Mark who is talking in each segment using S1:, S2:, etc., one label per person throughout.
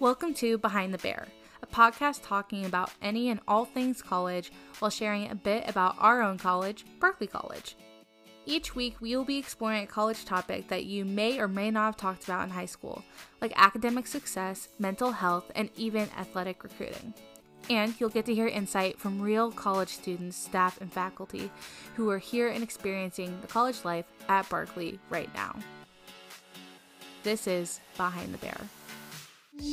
S1: Welcome to Behind the Bear, a podcast talking about any and all things college while sharing a bit about our own college, Barclay College. Each week, we will be exploring a college topic that you may or may not have talked about in high school, like academic success, mental health, and even athletic recruiting. And you'll get to hear insight from real college students, staff, and faculty who are here and experiencing the college life at Barclay right now. This is Behind the Bear.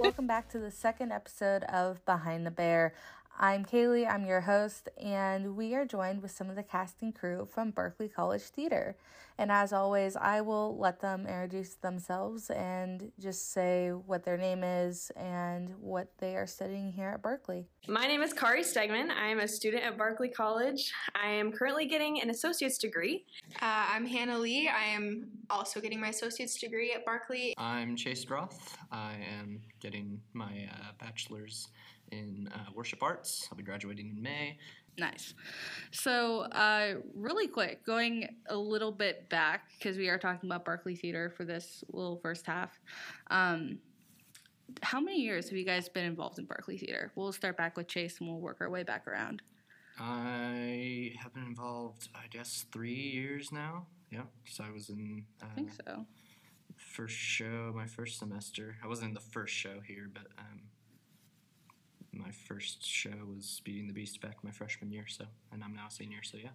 S1: Welcome back to the second episode of Behind the Bear. I'm Kaylee, I'm your host, and we are joined with some of the casting crew from Barclay College Theater. And as always, I will let them introduce themselves and just say what their name is and what they are studying here at Barclay.
S2: My name is Kari Stegman. I am a student at Barclay College. I am currently getting an associate's degree.
S3: Uh, I'm Hannah Lee. I am also getting my associate's degree at Barclay.
S4: I'm Chase Roth. I am getting my uh, bachelor's in uh, worship arts. I'll be graduating in May.
S1: Nice. So, uh, really quick, going a little bit back because we are talking about Barclay Theater for this little first half. Um, how many years have you guys been involved in Barclay Theater? We'll start back with Chase and we'll work our way back around.
S4: I have been involved, I guess, three years now. Yeah, so I was in. Uh,
S1: I think so.
S4: First show, my first semester. I wasn't in the first show here, but um, my first show was Beauty and the Beast back my freshman year, so and I'm now a senior, so yeah.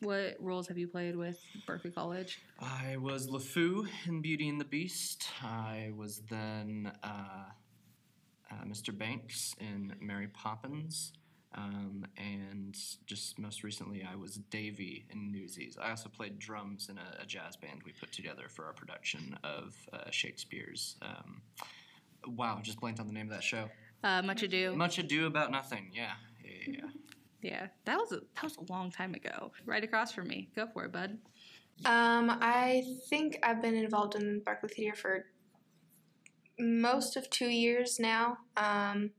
S1: What roles have you played with Barclay College?
S4: I was LeFou in Beauty and the Beast. I was then uh, uh, Mr. Banks in Mary Poppins. Um, and just most recently, I was Davy in Newsies. I also played drums in a, a jazz band we put together for our production of uh, Shakespeare's. Um, wow, just blanked on the name of that show.
S1: Uh, much ado.
S4: Much ado about nothing. Yeah, yeah, yeah.
S1: Yeah, that was a, that was a long time ago. Right across from me. Go for it, bud.
S3: Um, I think I've been involved in Barclay Theater for most of two years now. Um,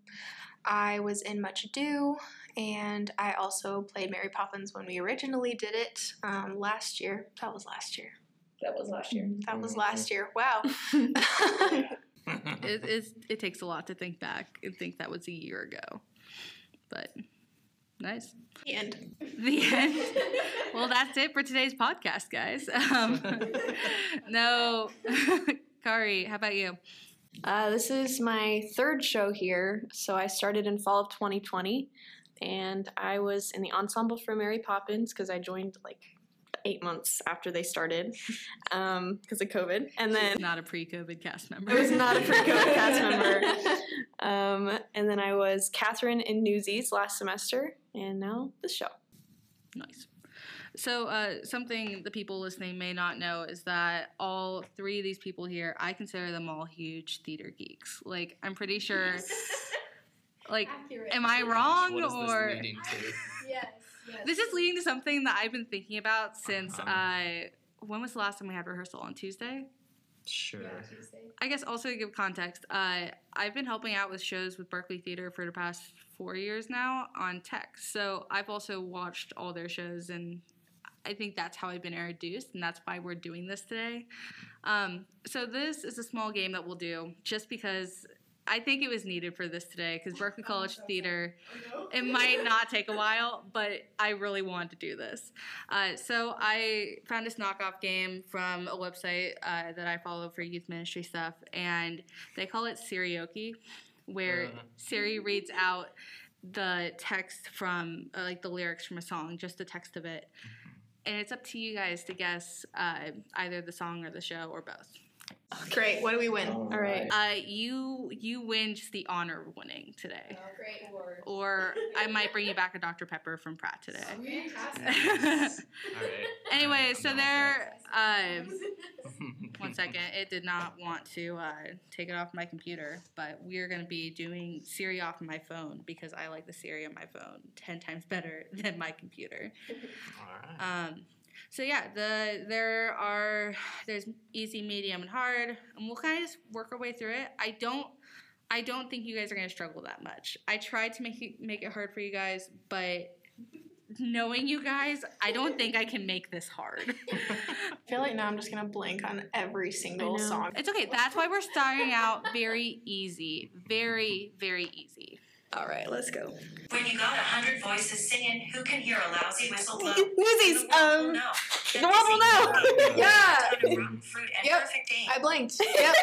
S3: I was in Much Ado, and I also played Mary Poppins when we originally did it um, last year. That was last year.
S2: That was last year.
S3: That was last year. Wow.
S1: it, it's, it takes a lot to think back and think that was a year ago. But nice.
S3: the end.
S1: The end. well, that's it for today's podcast, guys. Um, no, Kari, how about you?
S2: Uh, this is my third show here. So I started in fall of 2020, and I was in the ensemble for Mary Poppins because I joined like eight months after they started because um, of COVID. And then
S1: not a pre-COVID cast member.
S2: I was not a pre-COVID cast member. Um, and then I was Catherine in Newsies last semester, and now this show.
S1: Nice. So, uh, something the people listening may not know is that all three of these people here, I consider them all huge theater geeks. Like, I'm pretty sure. Like,
S3: Accurate.
S1: am I wrong
S4: what is
S1: or?
S4: this to?
S3: Yes. Yes.
S1: This is leading to something that I've been thinking about since
S4: Uh-huh.
S1: I. When was the last time we had rehearsal on Tuesday?
S4: Sure.
S1: I guess also to give context, uh, I've been helping out with shows with Barclay Theater for the past four years now on tech. So I've also watched all their shows, and I think that's how I've been introduced, and that's why we're doing this today. Um, so this is a small game that we'll do just because I think it was needed for this today because Barclay College Theater. It might not take a while, but I really wanted to do this. Uh, so I found this knockoff game from a website uh, that I follow for youth ministry stuff, and they call it Sirioki, where
S4: Uh.
S1: Siri reads out the text from uh, like the lyrics from a song, just the text of it, and it's up to you guys to guess uh, either the song or the show or both.
S3: Great. What do we win?
S2: All right.
S1: Uh, you you win just the honor of winning today.
S3: great. award.
S1: Or I might bring you back a Dr. Pepper from Pratt today.
S4: All right.
S1: anyway,
S4: I'm
S1: so there. Um, one second, it did not want to uh, take it off my computer, but we are going to be doing Siri off my phone because I like the Siri on my phone ten times better than my computer.
S4: All right.
S1: Um, so yeah, the there are there's easy, medium, and hard, and we'll kind of just work our way through it. I don't I don't think you guys are gonna struggle that much. I tried to make it make it hard for you guys, but knowing you guys, I don't think I can make this hard.
S3: I feel like now I'm just gonna blank on every single song.
S1: It's okay. That's why we're starting out very easy. Very, very easy.
S2: All right, let's go.
S5: When you got a hundred voices singing, who can hear a lousy whistle blow?
S2: Newsies,
S5: The world will
S2: um,
S5: know.
S2: the world will know.
S3: Yeah.
S5: Rotten fruit and
S3: Yep.
S5: perfect.
S3: I blinked. Yep.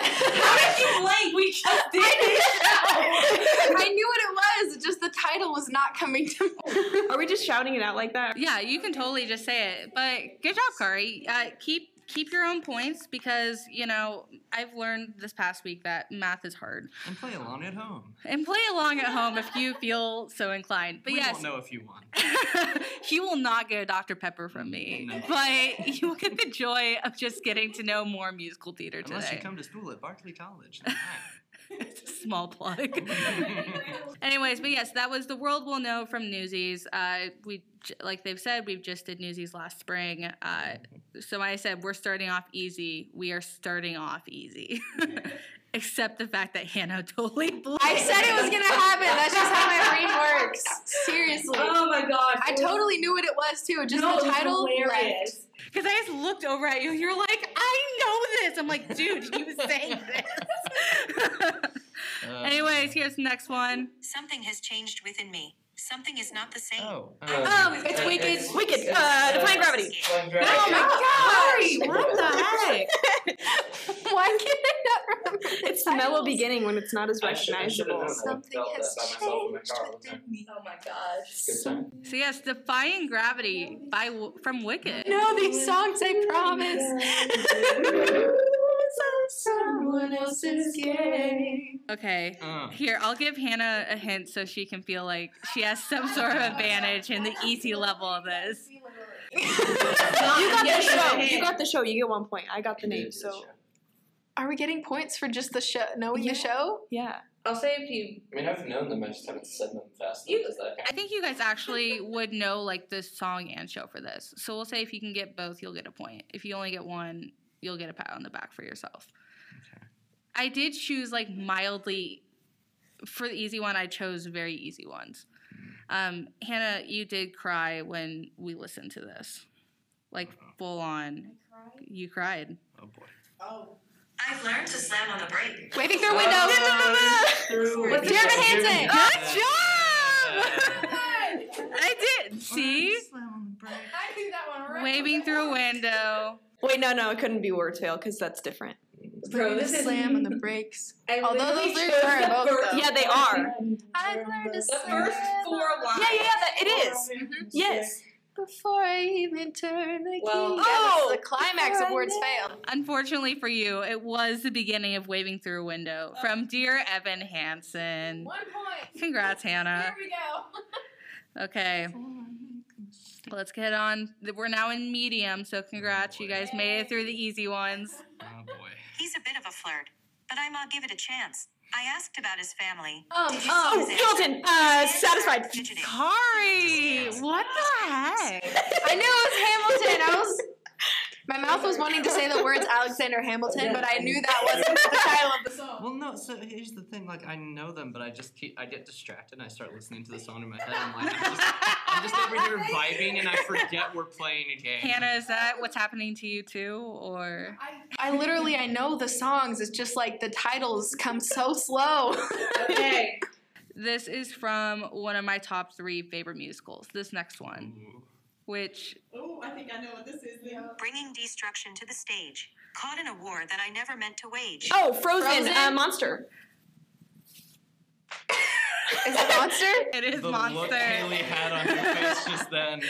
S1: How did you blank? We just did
S3: I knew what it was. it's Just the title was not coming to me.
S2: Are we just shouting it out like that?
S1: Yeah, you can totally just say it. But good job, Kari. Uh, keep keep your own points because you know I've learned this past week that math is hard.
S4: and play along at home.
S1: And play along at home if you feel so inclined. But
S4: we
S1: yes,
S4: won't know if you won.
S1: you will not get a Dr. Pepper from me.
S4: No.
S1: But you will get the joy of just getting to know more musical theater
S4: Unless you come to school at Barclay College. Then
S1: it's a small plug. Anyways, but yes, that was the world we'll know from Newsies. Uh, we, like they've said, we've just did Newsies last spring. Uh, so I said we're starting off easy. We are starting off easy, except the fact that Hannah totally blew.
S3: I said it was gonna happen. That's just how my brain works. Seriously.
S1: Oh
S2: my god!
S3: I totally knew what it was too. Just the title.
S1: Because I just looked over at you. You're like, I know this. I'm like, dude, you sang this.
S4: Uh,
S1: Anyways, here's the next one.
S5: Something has changed within me. Something is not the same.
S4: Oh.
S3: Um, it's Wicked.
S2: Wicked. Uh, Defying Gravity.
S3: Oh my gosh!
S1: What the heck?
S3: Why can I not remember?
S2: It's the mellow beginning when it's not as
S6: I should- I should have
S2: recognizable.
S6: known that. I
S3: Something has
S6: by myself in my
S3: changed
S6: car all the
S3: within me.
S2: Oh my gosh.
S6: Good time.
S1: So yes, Defying Gravity by from Wicked.
S3: No, these songs, I promise. Someone else's game.
S1: Okay.
S4: Uh,
S1: Here, I'll give Hannah a hint so she can feel like she has some sort of advantage in the easy level of this.
S2: You got the show. You got the show. You get one point. I got the name. So.
S3: Are we getting points for just the show, knowing
S2: Yeah.
S3: the show?
S2: yeah.
S1: I'll say if you.
S6: I mean, I've known them. I just haven't said them fast
S1: You-
S6: enough. Does that
S1: I think you guys actually would know like the song and show for this. So we'll say if you can get both, you'll get a point. If you only get one, you'll get a pat on the back for yourself.
S4: Okay.
S1: I did choose like mildly for the easy one. I chose very easy ones. Um, Hannah, you did cry when we listened to this, like full on. You cried.
S4: oh boy. Oh.
S5: I've learned to slam on the brake.
S3: Waving through windows.
S6: What's
S3: Dear Evan Hansen.
S1: Good job! I did. See,
S3: I knew that one right.
S1: waving through a window.
S2: Wait, no, no, it couldn't be Words Fail because that's different.
S3: Bro, this is slam on the brakes. Although those lyrics are in both though.
S2: Yeah, they are.
S3: I've learned to slam.
S1: lines.
S2: Yeah, yeah, yeah. That, it oh, is. Mhm. Yes.
S3: Before I even turn the
S1: Well-
S3: key.
S2: Oh!
S3: Yeah, that's the climax of words failed.
S1: Unfortunately for you, it was the beginning of waving through a window oh. from Dear Evan Hansen.
S3: One point.
S1: Congrats, Hannah.
S3: Here we go.
S1: Okay, let's get on. We're now in medium, so congrats. You guys made it through the easy ones.
S4: Boy.
S5: He's a bit of a flirt, but I might give it a chance. I asked about his family.
S3: Um,
S5: Did you
S2: Oh,
S5: see his answer?
S2: Uh, satisfied.
S5: Fidgeting.
S1: Kari, what the heck?
S3: I knew it was Hamilton. I was. My mouth was wanting to say the words Alexander Hamilton, but I knew that wasn't the title of the song.
S4: Well, no. So here's the thing. Like, I know them, but I just keep. I get distracted. and I start listening to the song in my head. I'm like, I'm just, I'm just over here vibing, and I forget we're playing a game.
S1: Hannah, is that what's happening to you too, or?
S3: I literally I know the songs. It's just like the titles come so slow.
S2: Okay.
S1: This is from one of my top three favorite musicals. This next one,
S4: Ooh.
S1: Which
S7: Oh, I think I know what this is. Now.
S5: Bringing destruction to the stage. Caught in a war that I never meant to wage.
S2: Oh, Frozen.
S3: Frozen?
S2: Uh, monster.
S3: Is it Monster?
S1: it is
S4: the
S1: Monster.
S4: look Haley had on her face just then,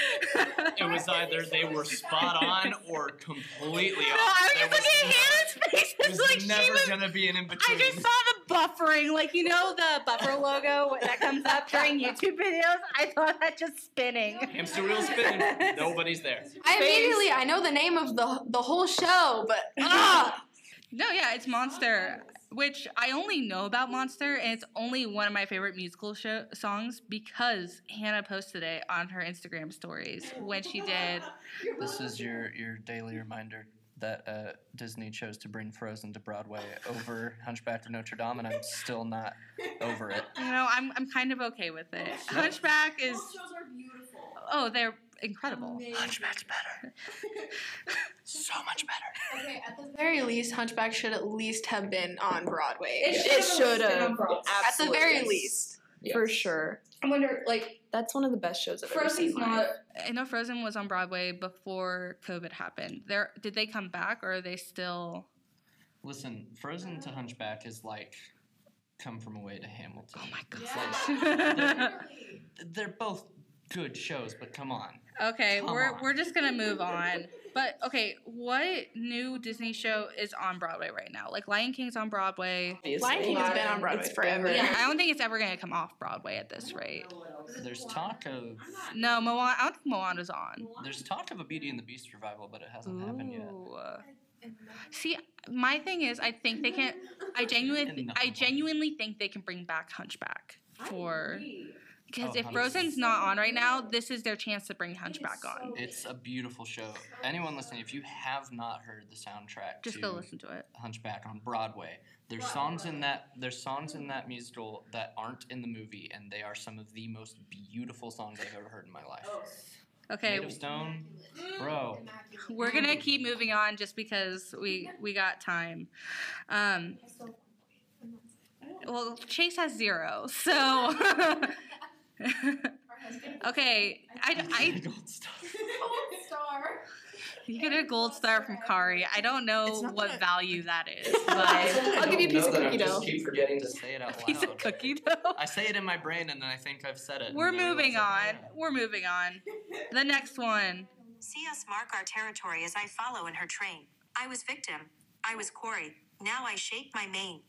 S4: it was either they were spot on or completely
S1: No,
S4: off.
S1: I
S4: There
S1: was just looking at
S4: no-
S1: Hannah's face.
S4: There's
S1: It's like
S4: never
S1: she was.
S4: gonna be an in between.
S1: I just saw the buffering, like you know the buffer logo that comes up during YouTube videos. I thought that just spinning.
S4: Hamster wheel spinning. Nobody's there.
S3: I immediately I know the name of the the whole show, but ah,
S1: No, yeah, it's Monster, which I only know about Monster, and it's only one of my favorite musical show- songs because Hannah posted it on her Instagram stories when she did.
S4: This is your your daily reminder that uh, Disney chose to bring Frozen to Broadway over Hunchback of Notre Dame, and I'm still not over it.
S1: You know, I'm I'm kind of okay with it. Hunchback is
S7: Both shows are beautiful.
S1: oh, they're incredible.
S4: Hunchback's better. so much better.
S3: Okay, at the very least, Hunchback should at least have been on Broadway.
S2: It should have.
S3: At the very least.
S2: For sure.
S1: I wonder, like,
S2: That's one of the best shows I've ever seen.
S1: Frozen's not. I know Frozen was on Broadway before COVID happened. There, did they come back, or are they still?
S4: Listen, Frozen to Hunchback is like come from away to Hamilton.
S1: Oh my
S4: It's
S1: god.
S4: They're both good shows, but come on.
S1: okay,
S4: Come
S1: we're
S4: on.
S1: we're just gonna move on. But okay, what new Disney show is on Broadway right now? Like Lion King's on Broadway.
S3: Lion King has been on Broadway
S2: It's
S3: forever.
S2: been-
S1: I don't think it's ever gonna come off Broadway at this rate.
S4: There's talk of
S1: No, Moana. I don't think Moana's on.
S4: there's talk of a Beauty and the Beast revival, but it hasn't happened yet.
S1: See, my thing is, I think they can. I genuinely, I genuinely think they can bring back Hunchback for because
S4: Oh,
S1: if
S4: hun-
S1: Frozen's not on right now, this is their chance to bring Hunchback on.
S4: It's a beautiful show. Anyone listening, if you have not heard the soundtrack
S1: Just
S4: to
S1: go listen to it.
S4: Hunchback on Broadway, there's songs in that there's songs in that musical that aren't in the movie, and they are some of the most beautiful songs I've ever heard in my life.
S1: Okay,
S4: Made of Stone, bro.
S1: we're gonna keep moving on just because we we got time. Um, well, Chase has zero, so. okay, I, I
S4: Gold star.
S1: you get a gold star from Kari. I don't know
S4: It's not
S1: what
S4: that-
S1: value that is, but
S2: I'll give you a piece of
S6: know that
S2: cookie
S6: I just
S2: dough.
S6: keep forgetting to say
S4: Say it out
S1: a piece of
S4: loud.
S1: cookie dough.
S4: I say it in my brain, and then I think I've said it.
S1: We're
S4: then I realize
S1: moving on. We're moving on. The next one.
S5: See us mark our territory as I follow in her train. I was victim. I was quarry. Now I shake my mane.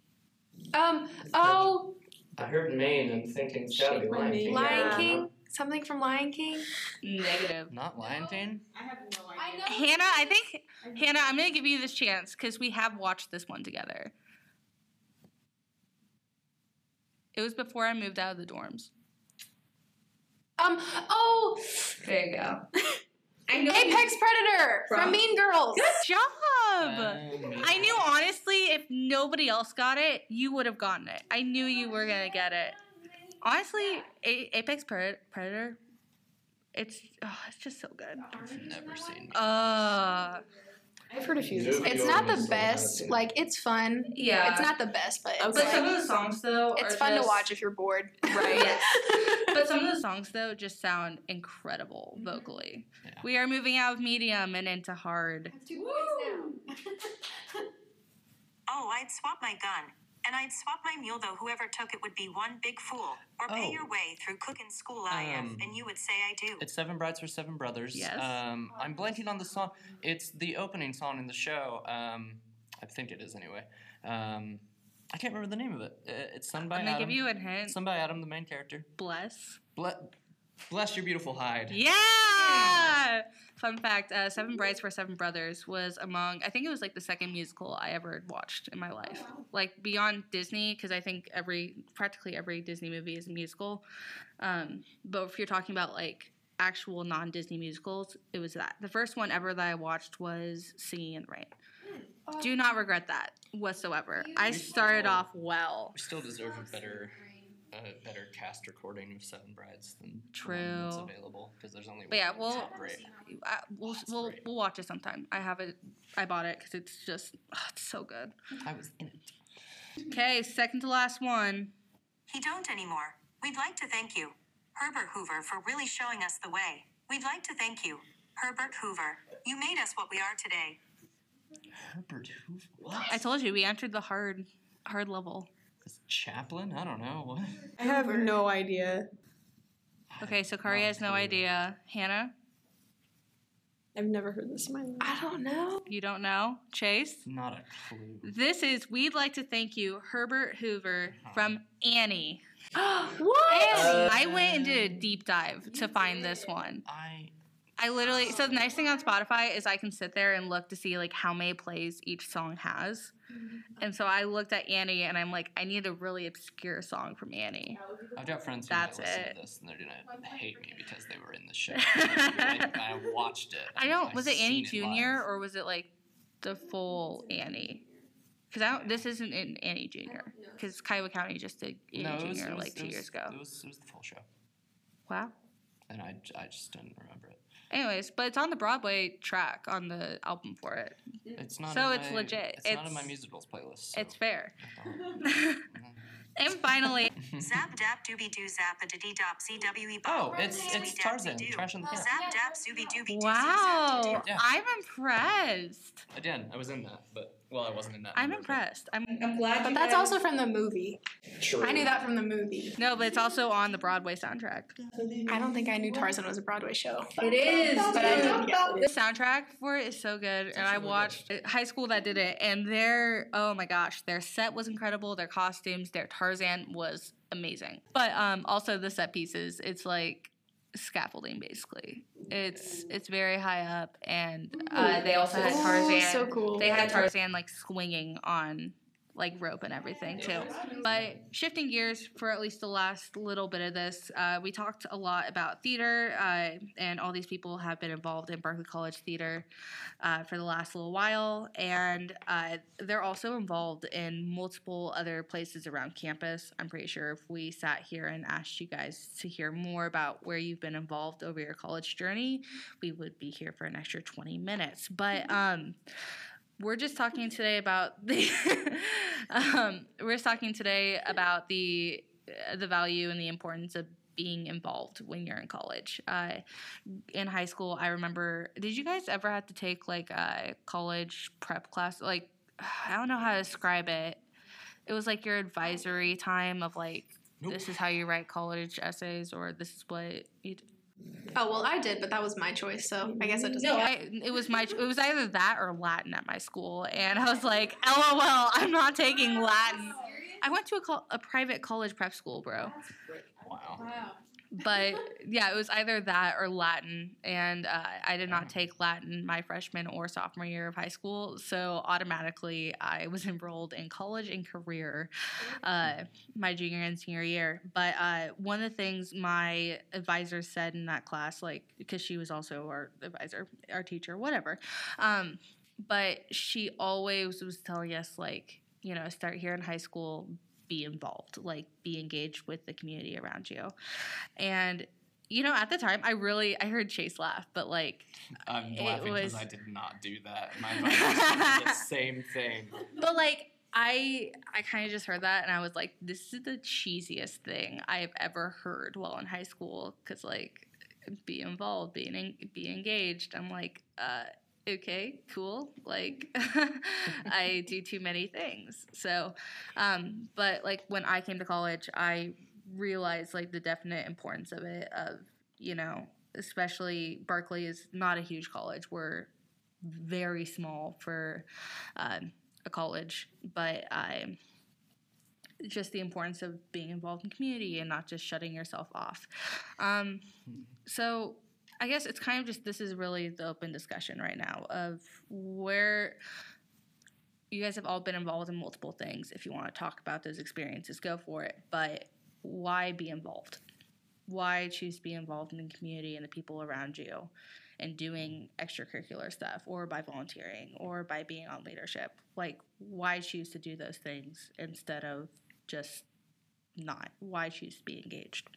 S3: Um, oh,
S6: I heard Maine and thinking it's gotta be
S2: Shake my
S6: Lion. King.
S3: Lion
S2: Yeah.
S3: King? Something from Lion King?
S1: Negative.
S4: Not Lion King.
S7: I have no idea.
S1: Hannah, I think Hannah, I'm gonna give you this chance because we have watched this one together. It was before I moved out of the dorms.
S3: Um, oh,
S1: There you go. I know.
S3: Apex Predator from
S2: From-
S3: Mean Girls.
S1: Good job.
S4: Um,
S1: I knew honestly, if nobody else got it, you would have gotten it. I knew you were gonna get it. Honestly, A- Apex Pred- Predator, it's oh, it's just so good.
S4: I've never seen.
S1: Uh,
S2: I've heard a few.
S6: Nope.
S3: It's not the best. Like, it's fun.
S1: Yeah.
S3: It's not the best, but it's,
S2: Okay.
S1: but some of the songs though,
S3: it's
S1: are
S3: fun to watch if you're bored.
S2: Right.
S1: But some of the songs though just sound incredible mm-hmm. vocally.
S4: Yeah.
S1: We are moving out of medium and into hard.
S5: Oh, I'd swap my gun. And I'd swap my mule, though whoever took it would be one big fool. Or pay
S4: Oh.
S5: your way through cooking school IF,
S4: Um,
S5: and you would say I do.
S4: It's Seven Brides for Seven Brothers.
S1: Yes.
S4: Um, I'm blanking on the song. It's the opening song in the show. Um, I think it is anyway. Um, I can't remember the name of it. Uh, It's sung by
S1: I'm gonna
S4: Adam.
S1: give you a hint.
S4: sung by Adam, the main character.
S1: Bless.
S4: Ble- Bless your beautiful hide.
S1: Yeah. Fun fact: uh, Seven Brides for Seven Brothers was among. I think it was like the second musical I ever watched in my life. Like beyond Disney, because I think every practically every Disney movie is a musical. Um, but if you're talking about like actual non-Disney musicals, it was that. The first one ever that I watched was Singing in the Rain. Do not regret that whatsoever. I started off well.
S4: We still deserve a better, a better cast recording of Seven Brides than the one that's available because there's only.
S1: But yeah,
S4: one.
S1: well,
S4: It's great.
S1: I, we'll
S4: That's
S1: we'll
S4: great.
S1: we'll watch it sometime. I have it. I bought it because it's just oh, it's so good.
S4: I was in it.
S1: Okay, second to last one.
S5: He don't anymore. We'd like to thank you, Herbert Hoover, for really showing us the way. We'd like to thank you, Herbert Hoover. You made us what we are today.
S4: Herbert Hoover. What?
S1: I told you we entered the hard hard level.
S4: Is Chaplin? I don't know. What?
S2: I have no idea.
S1: Okay, so Kari has no idea. Hannah,
S2: I've never heard this in my life.
S3: I don't know.
S1: you don't know. Chase,
S4: Not a clue.
S1: this is we'd like to thank you, Herbert Hoover from Annie.
S3: what?
S6: Uh,
S1: I went and did a deep dive to find this one.
S4: I
S1: I literally so the nice thing on Spotify is I can sit there and look to see like how many plays each song has. And so I looked at Annie and I'm like, I need a really obscure song from Annie.
S4: I've got friends who
S1: That's
S4: might listen
S1: it.
S4: to this and they're gonna hate me because they were in the show. I, I watched it.
S1: I don't was it Annie Jr. or was it like the full Annie? Because I don't. This isn't in Annie Jr. Because Kiowa County just did Annie
S4: no, it was,
S1: Jr.
S4: was-
S1: like two
S4: was-
S1: years ago.
S4: It was, it was the full show.
S1: Wow.
S4: and I, I just didn't remember it.
S1: Anyways, but it's on the Broadway track on the album for it.
S4: It's not.
S1: So
S4: in
S1: it's
S4: my-
S1: legit.
S4: It's, not in my
S1: It's-
S4: musicals playlist. So
S1: It's fair.
S4: I don't- mm-hmm.
S1: and finally,
S5: Zap dap doobie doo zap a diddy dop CWE
S4: Oh,
S5: bop.
S4: it's it's
S5: Dap
S4: Tarzan,
S5: dee doo.
S4: Trash on the Can.
S5: Zap dap zooby dooby doo
S1: wow,
S5: zap
S4: Yeah.
S1: I'm impressed.
S4: Again, I was in that, but well, I wasn't in that.
S1: I'm
S4: number,
S1: impressed. I'm
S7: I'm glad
S3: But
S7: you
S3: that's also from the movie.
S6: True.
S3: I knew that from the movie.
S1: no, but it's also on the Broadway soundtrack.
S3: I don't think I knew Tarzan was a Broadway show.
S7: It is.
S3: But I did get
S1: The soundtrack for it is so good, and I watched it- high school that did it, and their oh my gosh, their set was incredible. Their costumes, their Tarzan was amazing. But um, also the set pieces, it's like scaffolding basically. It's it's very high up, and uh, they also had
S3: Ooh,
S1: Tarzan.
S3: so cool.
S1: They had Tarzan like swinging on like rope and everything too. But shifting gears for at least the last little bit of this, uh, we talked a lot about theater, uh, and all these people have been involved in Barclay College theater uh, for the last little while, and uh, they're also involved in multiple other places around campus. I'm pretty sure if we sat here and asked you guys to hear more about where you've been involved over your college journey, we would be here for an extra 20 minutes. But um, we're just talking today about the um, we're just talking today about the uh, the value and the importance of being involved when you're in college. Uh, in high school, I remember. Did you guys ever have to take like a college prep class? Like, I don't know how to describe it. It was like your advisory time of like,
S4: Nope.
S1: this is how you write college essays, or this is what you. d-
S3: Oh well, I did, but that was my choice, so I guess it doesn't.
S1: No. I, it was my. It was either that or Latin at my school, and I was like, "LOL, I'm not taking Latin." I went to a, col- a private college prep school, bro.
S4: Wow.
S7: Wow.
S1: But yeah, it was either that or Latin, and uh, I did not take Latin my freshman or sophomore year of high school, so automatically I was enrolled in college and career uh, my junior and senior year. But uh, one of the things my advisor said in that class, like because she was also our advisor, our teacher, whatever, um, but she always was telling us like, you know, start here in high school, be involved, like be engaged with the community around you. And you know, at the time, I really I heard Chase laugh, but like,
S4: I'm laughing because I did not do that. My the same thing.
S1: but like I I kind of just heard that and I was like, this is the cheesiest thing I have ever heard while in high school because like be involved, being be engaged. I'm like, uh, okay, cool. Like I do too many things. So, um, but like when I came to college, I realized like the definite importance of it. Of you know, especially Barclay is not a huge college. We're very small for um, a college, but I just the importance of being involved in community and not just shutting yourself off. Um, so I guess it's kind of just this is really the open discussion right now of where you guys have all been involved in multiple things. If you want to talk about those experiences, go for it. But why be involved? Why choose to be involved in the community and the people around you? and doing extracurricular stuff or by volunteering or by being on leadership. Like, why choose to do those things instead of just not? Why choose to be engaged?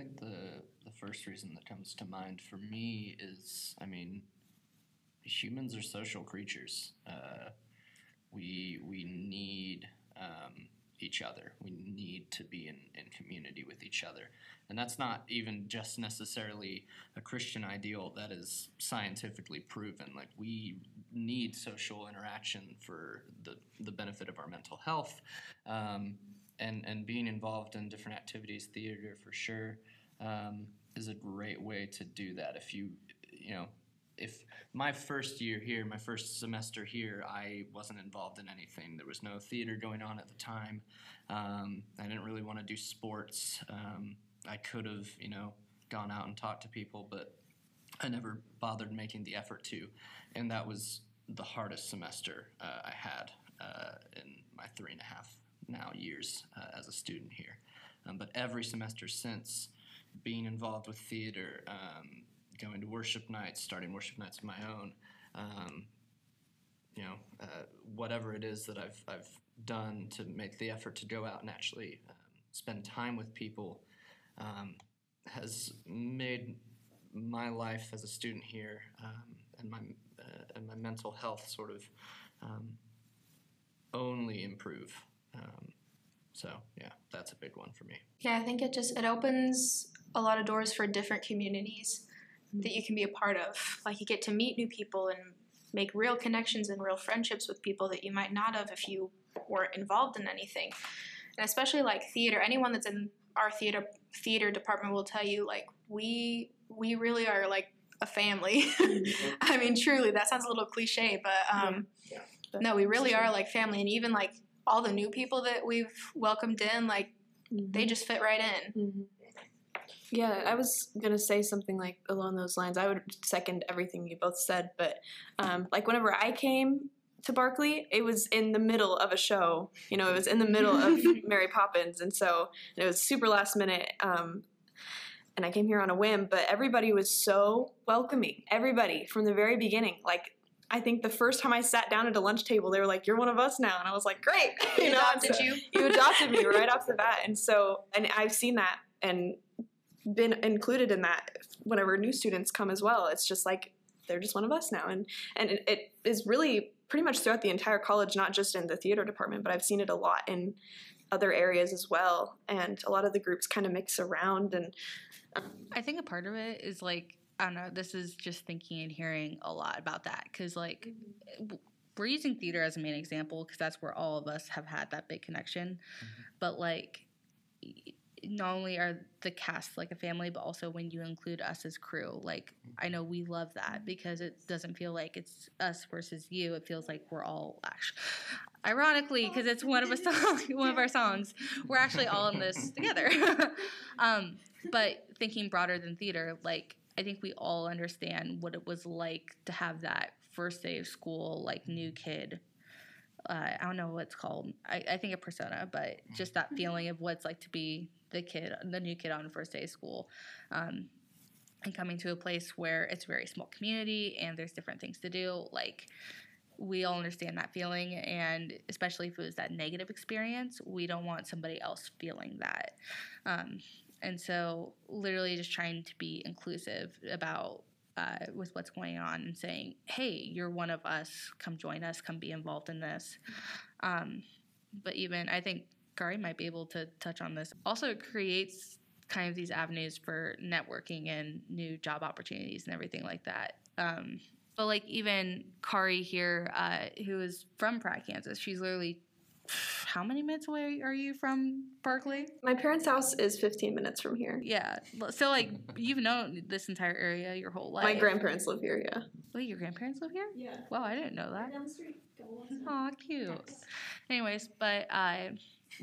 S4: Think the the first reason that comes to mind for me is, I mean, humans are social creatures. Uh, we we need um, each other. We need to be in, in community with each other, and that's not even just necessarily a Christian ideal. That is scientifically proven. Like we need social interaction for the the benefit of our mental health. Um, and, and being involved in different activities, theater for sure, um, is a great way to do that. If you, you know, if my first year here, my first semester here, I wasn't involved in anything. There was no theater going on at the time. Um, I didn't really want to do sports. Um, I could have, you know, gone out and talked to people, but I never bothered making the effort to. And that was the hardest semester uh, I had uh, in my three and a half now years uh, as a student here. Um, but every semester since, being involved with theater, um, going to worship nights, starting worship nights of my own, um, you know, uh, whatever it is that I've, I've done to make the effort to go out and actually um, spend time with people um, has made my life as a student here um, and my uh, and my mental health sort of um, only improve. Um, so yeah, that's a big one for me.
S3: Yeah, I think it just it opens a lot of doors for different communities that you can be a part of. Like you get to meet new people and make real connections and real friendships with people that you might not have if you weren't involved in anything. And especially like theater, anyone that's in our theater theater department will tell you like we we really are like a family. I mean, truly, that sounds a little cliche, but um, no, we really are like family, and even like all the new people that we've welcomed in, like they just fit right in.
S2: Mhm. Yeah, I was gonna say something like along those lines. I would second everything you both said, but um, like whenever I came to Barclay, it was in the middle of a show. You know, it was in the middle of Mary Poppins, and so and it was super last minute. Um, and I came here on a whim, but everybody was so welcoming. Everybody from the very beginning, like. I think the first time I sat down at a lunch table, they were like, "You're one of us now," and I was like, "Great!" You know,
S3: Adopted
S2: so-
S3: you.
S2: you adopted me right off the bat. And so and i've seen that and been included in that whenever new students come as well. It's just like they're just one of us now. And and it, it is really pretty much throughout the entire college not just in the theater department but i've seen it a lot in other areas as well. And a lot of the groups kind of mix around and um,
S1: I think a part of it is like I don't know. This is just thinking and hearing a lot about that because like mm-hmm. w- we're using theater as a main example because that's where all of us have had that big connection. Mm-hmm. But like, not only are the cast like a family, but also when you include us as crew, like I mm-hmm. know we love that because it doesn't feel like it's us versus you. It feels like we're all actually, ironically, because it's one of a song, one of our songs. We're actually all in this together. um, but thinking broader than theater, like I think we all understand what it was like to have that first day of school, like new kid. Uh, I don't know what it's called. I, I think a persona, but just that feeling of what it's like to be the kid, the new kid on the first day of school, um, and coming to a place where it's a very small community and there's different things to do. Like we all understand that feeling, and especially if it was that negative experience, we don't want somebody else feeling that. Um, and so literally just trying to be inclusive about uh, with what's going on and saying hey you're one of us. Come join us. Come be involved in this. Um, but even i think kari might be able to touch on this. Also it creates kind of these avenues for networking and new job opportunities and everything like that. Um, but like even kari here uh, who is from pratt kansas she's literally how many minutes away are you from barclay
S2: my parents house is 15 minutes from here
S1: yeah. So like you've known this entire area your whole life.
S2: my grandparents live here yeah
S1: Wait, your grandparents live here?
S7: Yeah.
S1: Wow, I didn't know that.
S7: Down the street.
S1: Aw, cute. Anyways, but uh,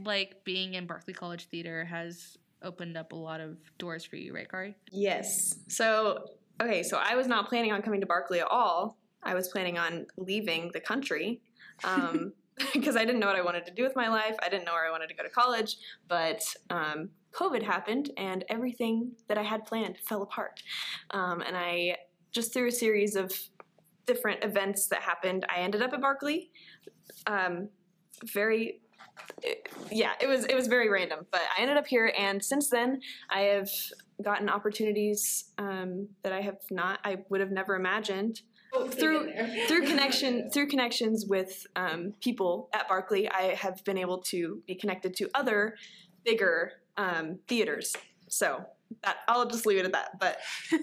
S1: like being in Barclay College Theater has opened up a lot of doors for you, right, Kari?
S2: Yes. So, okay, so I was not planning on coming to Barclay at all. I was planning on leaving the country um, because I didn't know what I wanted to do with my life. I didn't know where I wanted to go to college. But um, COVID happened and everything that I had planned fell apart. Um, and I, just through a series of different events that happened, I ended up at Barclay. Um, very it- yeah, it was it was very random, but I ended up here, and since then I have gotten opportunities um, that I have not, I would have never imagined through through connection through connections with um, people at Barclay, I have been able to be connected to other bigger um, theaters. So that I'll just leave it at that. But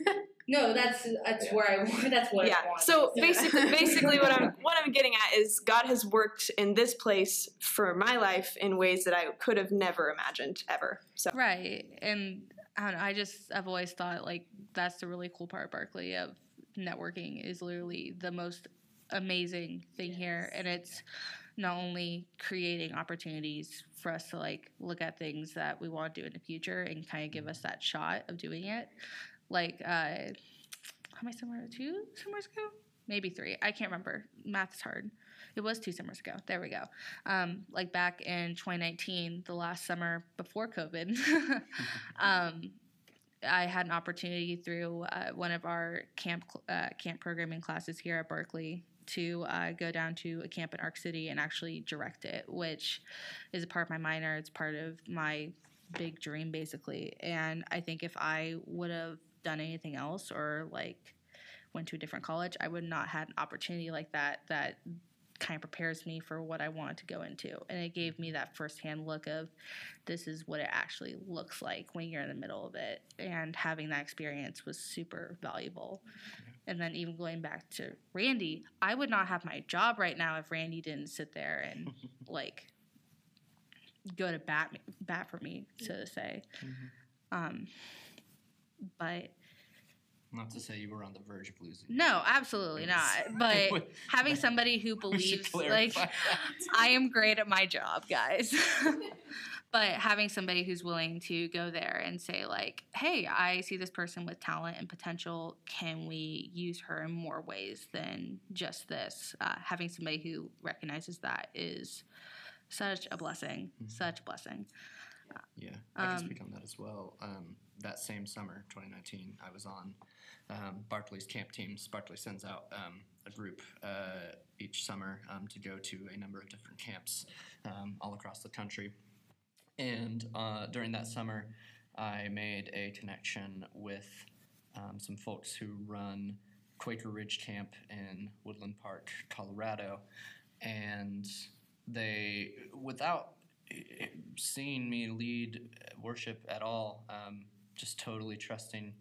S1: No, that's that's where I that's what
S2: yeah, so basically, basically what I'm what I'm getting at is God has worked in this place for my life in ways that I could have never imagined ever. So
S1: Right. And I don't know, I just I've always thought like that's the really cool part of Barclay of networking is literally the most amazing thing here and it's not only creating opportunities for us to like look at things that we want to do in the future and kind of give us that shot of doing it. Like uh how many summers two summers ago? Maybe three. I can't remember. Math is hard. It was two summers ago. There we go. Um, like back in 2019, the last summer before COVID, um, I had an opportunity through uh, one of our camp uh, camp programming classes here at Barclay to uh, go down to a camp in Ark City and actually direct it, which is a part of my minor. It's part of my big dream basically. And I think if I would have done anything else or like went to a different college, I would not had an opportunity like that that kind of prepares me for what I wanted to go into. And it gave me that firsthand look of this is what it actually looks like when you're in the middle of it. And having that experience was super valuable. And then even going back to Randy, I would not have my job right now if Randy didn't sit there and like go to bat bat for me, so to say. Um, but
S4: Not to say you were on the verge of losing.
S1: no, absolutely not. But having somebody who believes like
S4: that.
S1: I am great at my job, guys. but having somebody who's willing to go there and say like, "Hey, I see this person with talent and potential. Can we use her in more ways than just this?" Uh, having somebody who recognizes that is such a blessing. Such a blessing.
S4: Yeah, I can
S1: Um,
S4: speak on that as well. Um, that same summer, 2019, I was on um, Barclays camp teams. Barclay sends out um, a group uh, each summer um, to go to a number of different camps um, all across the country. And uh, during that summer, I made a connection with um, some folks who run Quaker Ridge Camp in Woodland Park, Colorado. And they, without seeing me lead worship at all, um, just totally trusting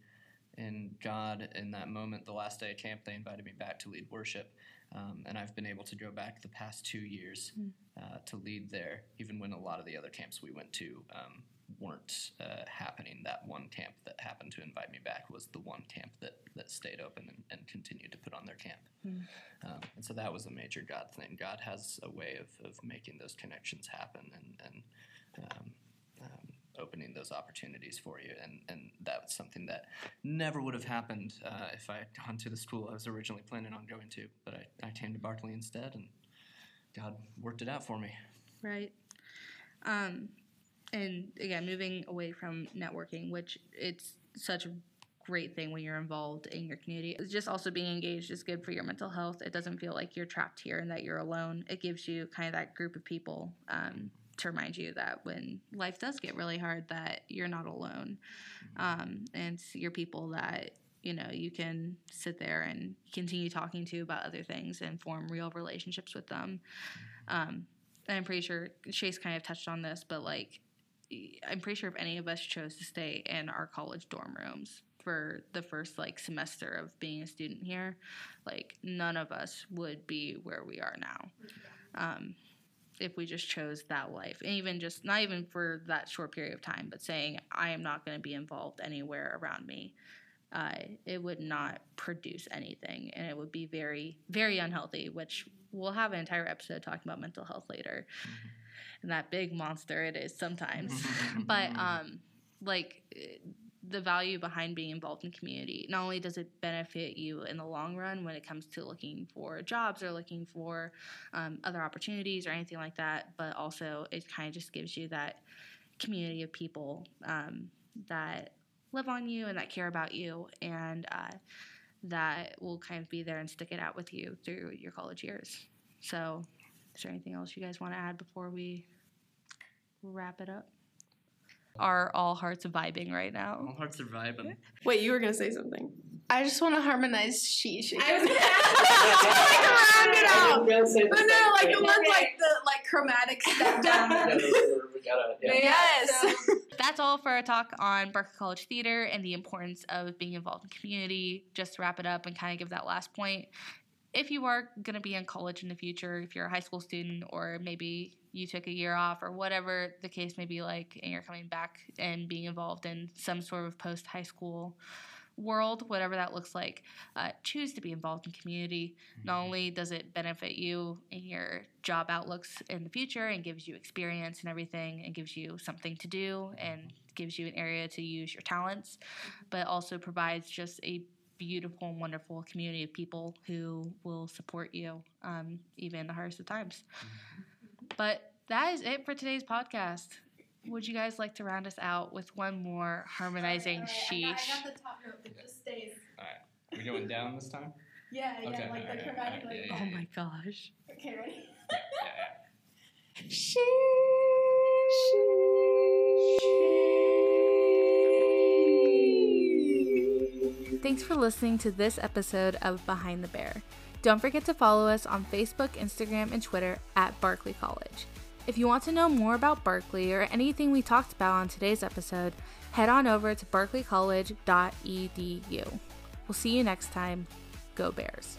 S4: in God in that moment. The last day of camp, they invited me back to lead worship. Um, and I've been able to go back the past two years uh, to lead there, even when a lot of the other camps we went to um, weren't uh, happening. That one camp that happened to invite me back was the one camp that, that stayed open and, and continued to put on their camp. Um, and so that was a major God thing. God has a way of, of making those connections happen and, and um, opening those opportunities for you. And, and that was something that never would have happened uh, if I had gone to the school I was originally planning on going to. But I, I came to Barclay instead, and God worked it out for me.
S1: right? Um, and again, moving away from networking, which it's such a great thing when you're involved in your community. Just also being engaged is good for your mental health. It doesn't feel like you're trapped here and that you're alone. It gives you kind of that group of people um, to remind you that when life does get really hard, that you're not alone, um, and it's your people that you know you can sit there and continue talking to about other things and form real relationships with them. Um, and I'm pretty sure Chase kind of touched on this, but like, I'm pretty sure if any of us chose to stay in our college dorm rooms for the first like semester of being a student here, like none of us would be where we are now. Um, if we just chose that life, and even just not even for that short period of time, but saying I am not going to be involved anywhere around me, uh, it would not produce anything, and it would be very, very unhealthy. Which we'll have an entire episode talking about mental health later, and that big monster it is sometimes. but um, like the value behind being involved in community, not only does it benefit you in the long run when it comes to looking for jobs or looking for um, other opportunities or anything like that, but also it kind of just gives you that community of people um, that live on you and that care about you and uh, that will kind of be there and stick it out with you through your college years. So, is there anything else you guys want to add before we wrap it up? Are all hearts vibing right now?
S4: All hearts are vibing.
S2: Wait, you were gonna say something.
S3: I just want to harmonize sheesh.
S7: I was
S3: round it out.
S7: Gonna say the
S3: But no, like
S7: thing.
S3: it was like the like chromatic step down.
S7: Gotta, yeah.
S3: Yes.
S1: That's all for our talk on Barclay College Theater and the importance of being involved in community. Just to wrap it up and kind of give that last point. If you are going to be in college in the future, if you're a high school student or maybe you took a year off or whatever the case may be like, and you're coming back and being involved in some sort of post high school world, whatever that looks like, uh, choose to be involved in community. Not only does it benefit you in your job outlooks in the future and gives you experience and everything and gives you something to do and gives you an area to use your talents, but also provides just a beautiful and wonderful community of people who will support you um, even in the hardest of times. But that is it for today's podcast. Would you guys like to round us out with one more harmonizing all right, all right. sheesh?
S7: I got, I got the top note, it just stays.
S4: All right. we going down this time?
S7: Yeah, yeah,
S4: okay,
S7: like the
S4: no,
S7: chromatic. Like,
S4: yeah, yeah,
S1: oh my gosh.
S7: Okay, ready?
S4: she,
S3: sheesh, sheesh.
S1: Thanks for listening to this episode of Behind the Bear. Don't forget to follow us on Facebook, Instagram, and Twitter at Barclay College. If you want to know more about Barclay or anything we talked about on today's episode, head on over to barclaycollege.edu. We'll see you next time. Go Bears.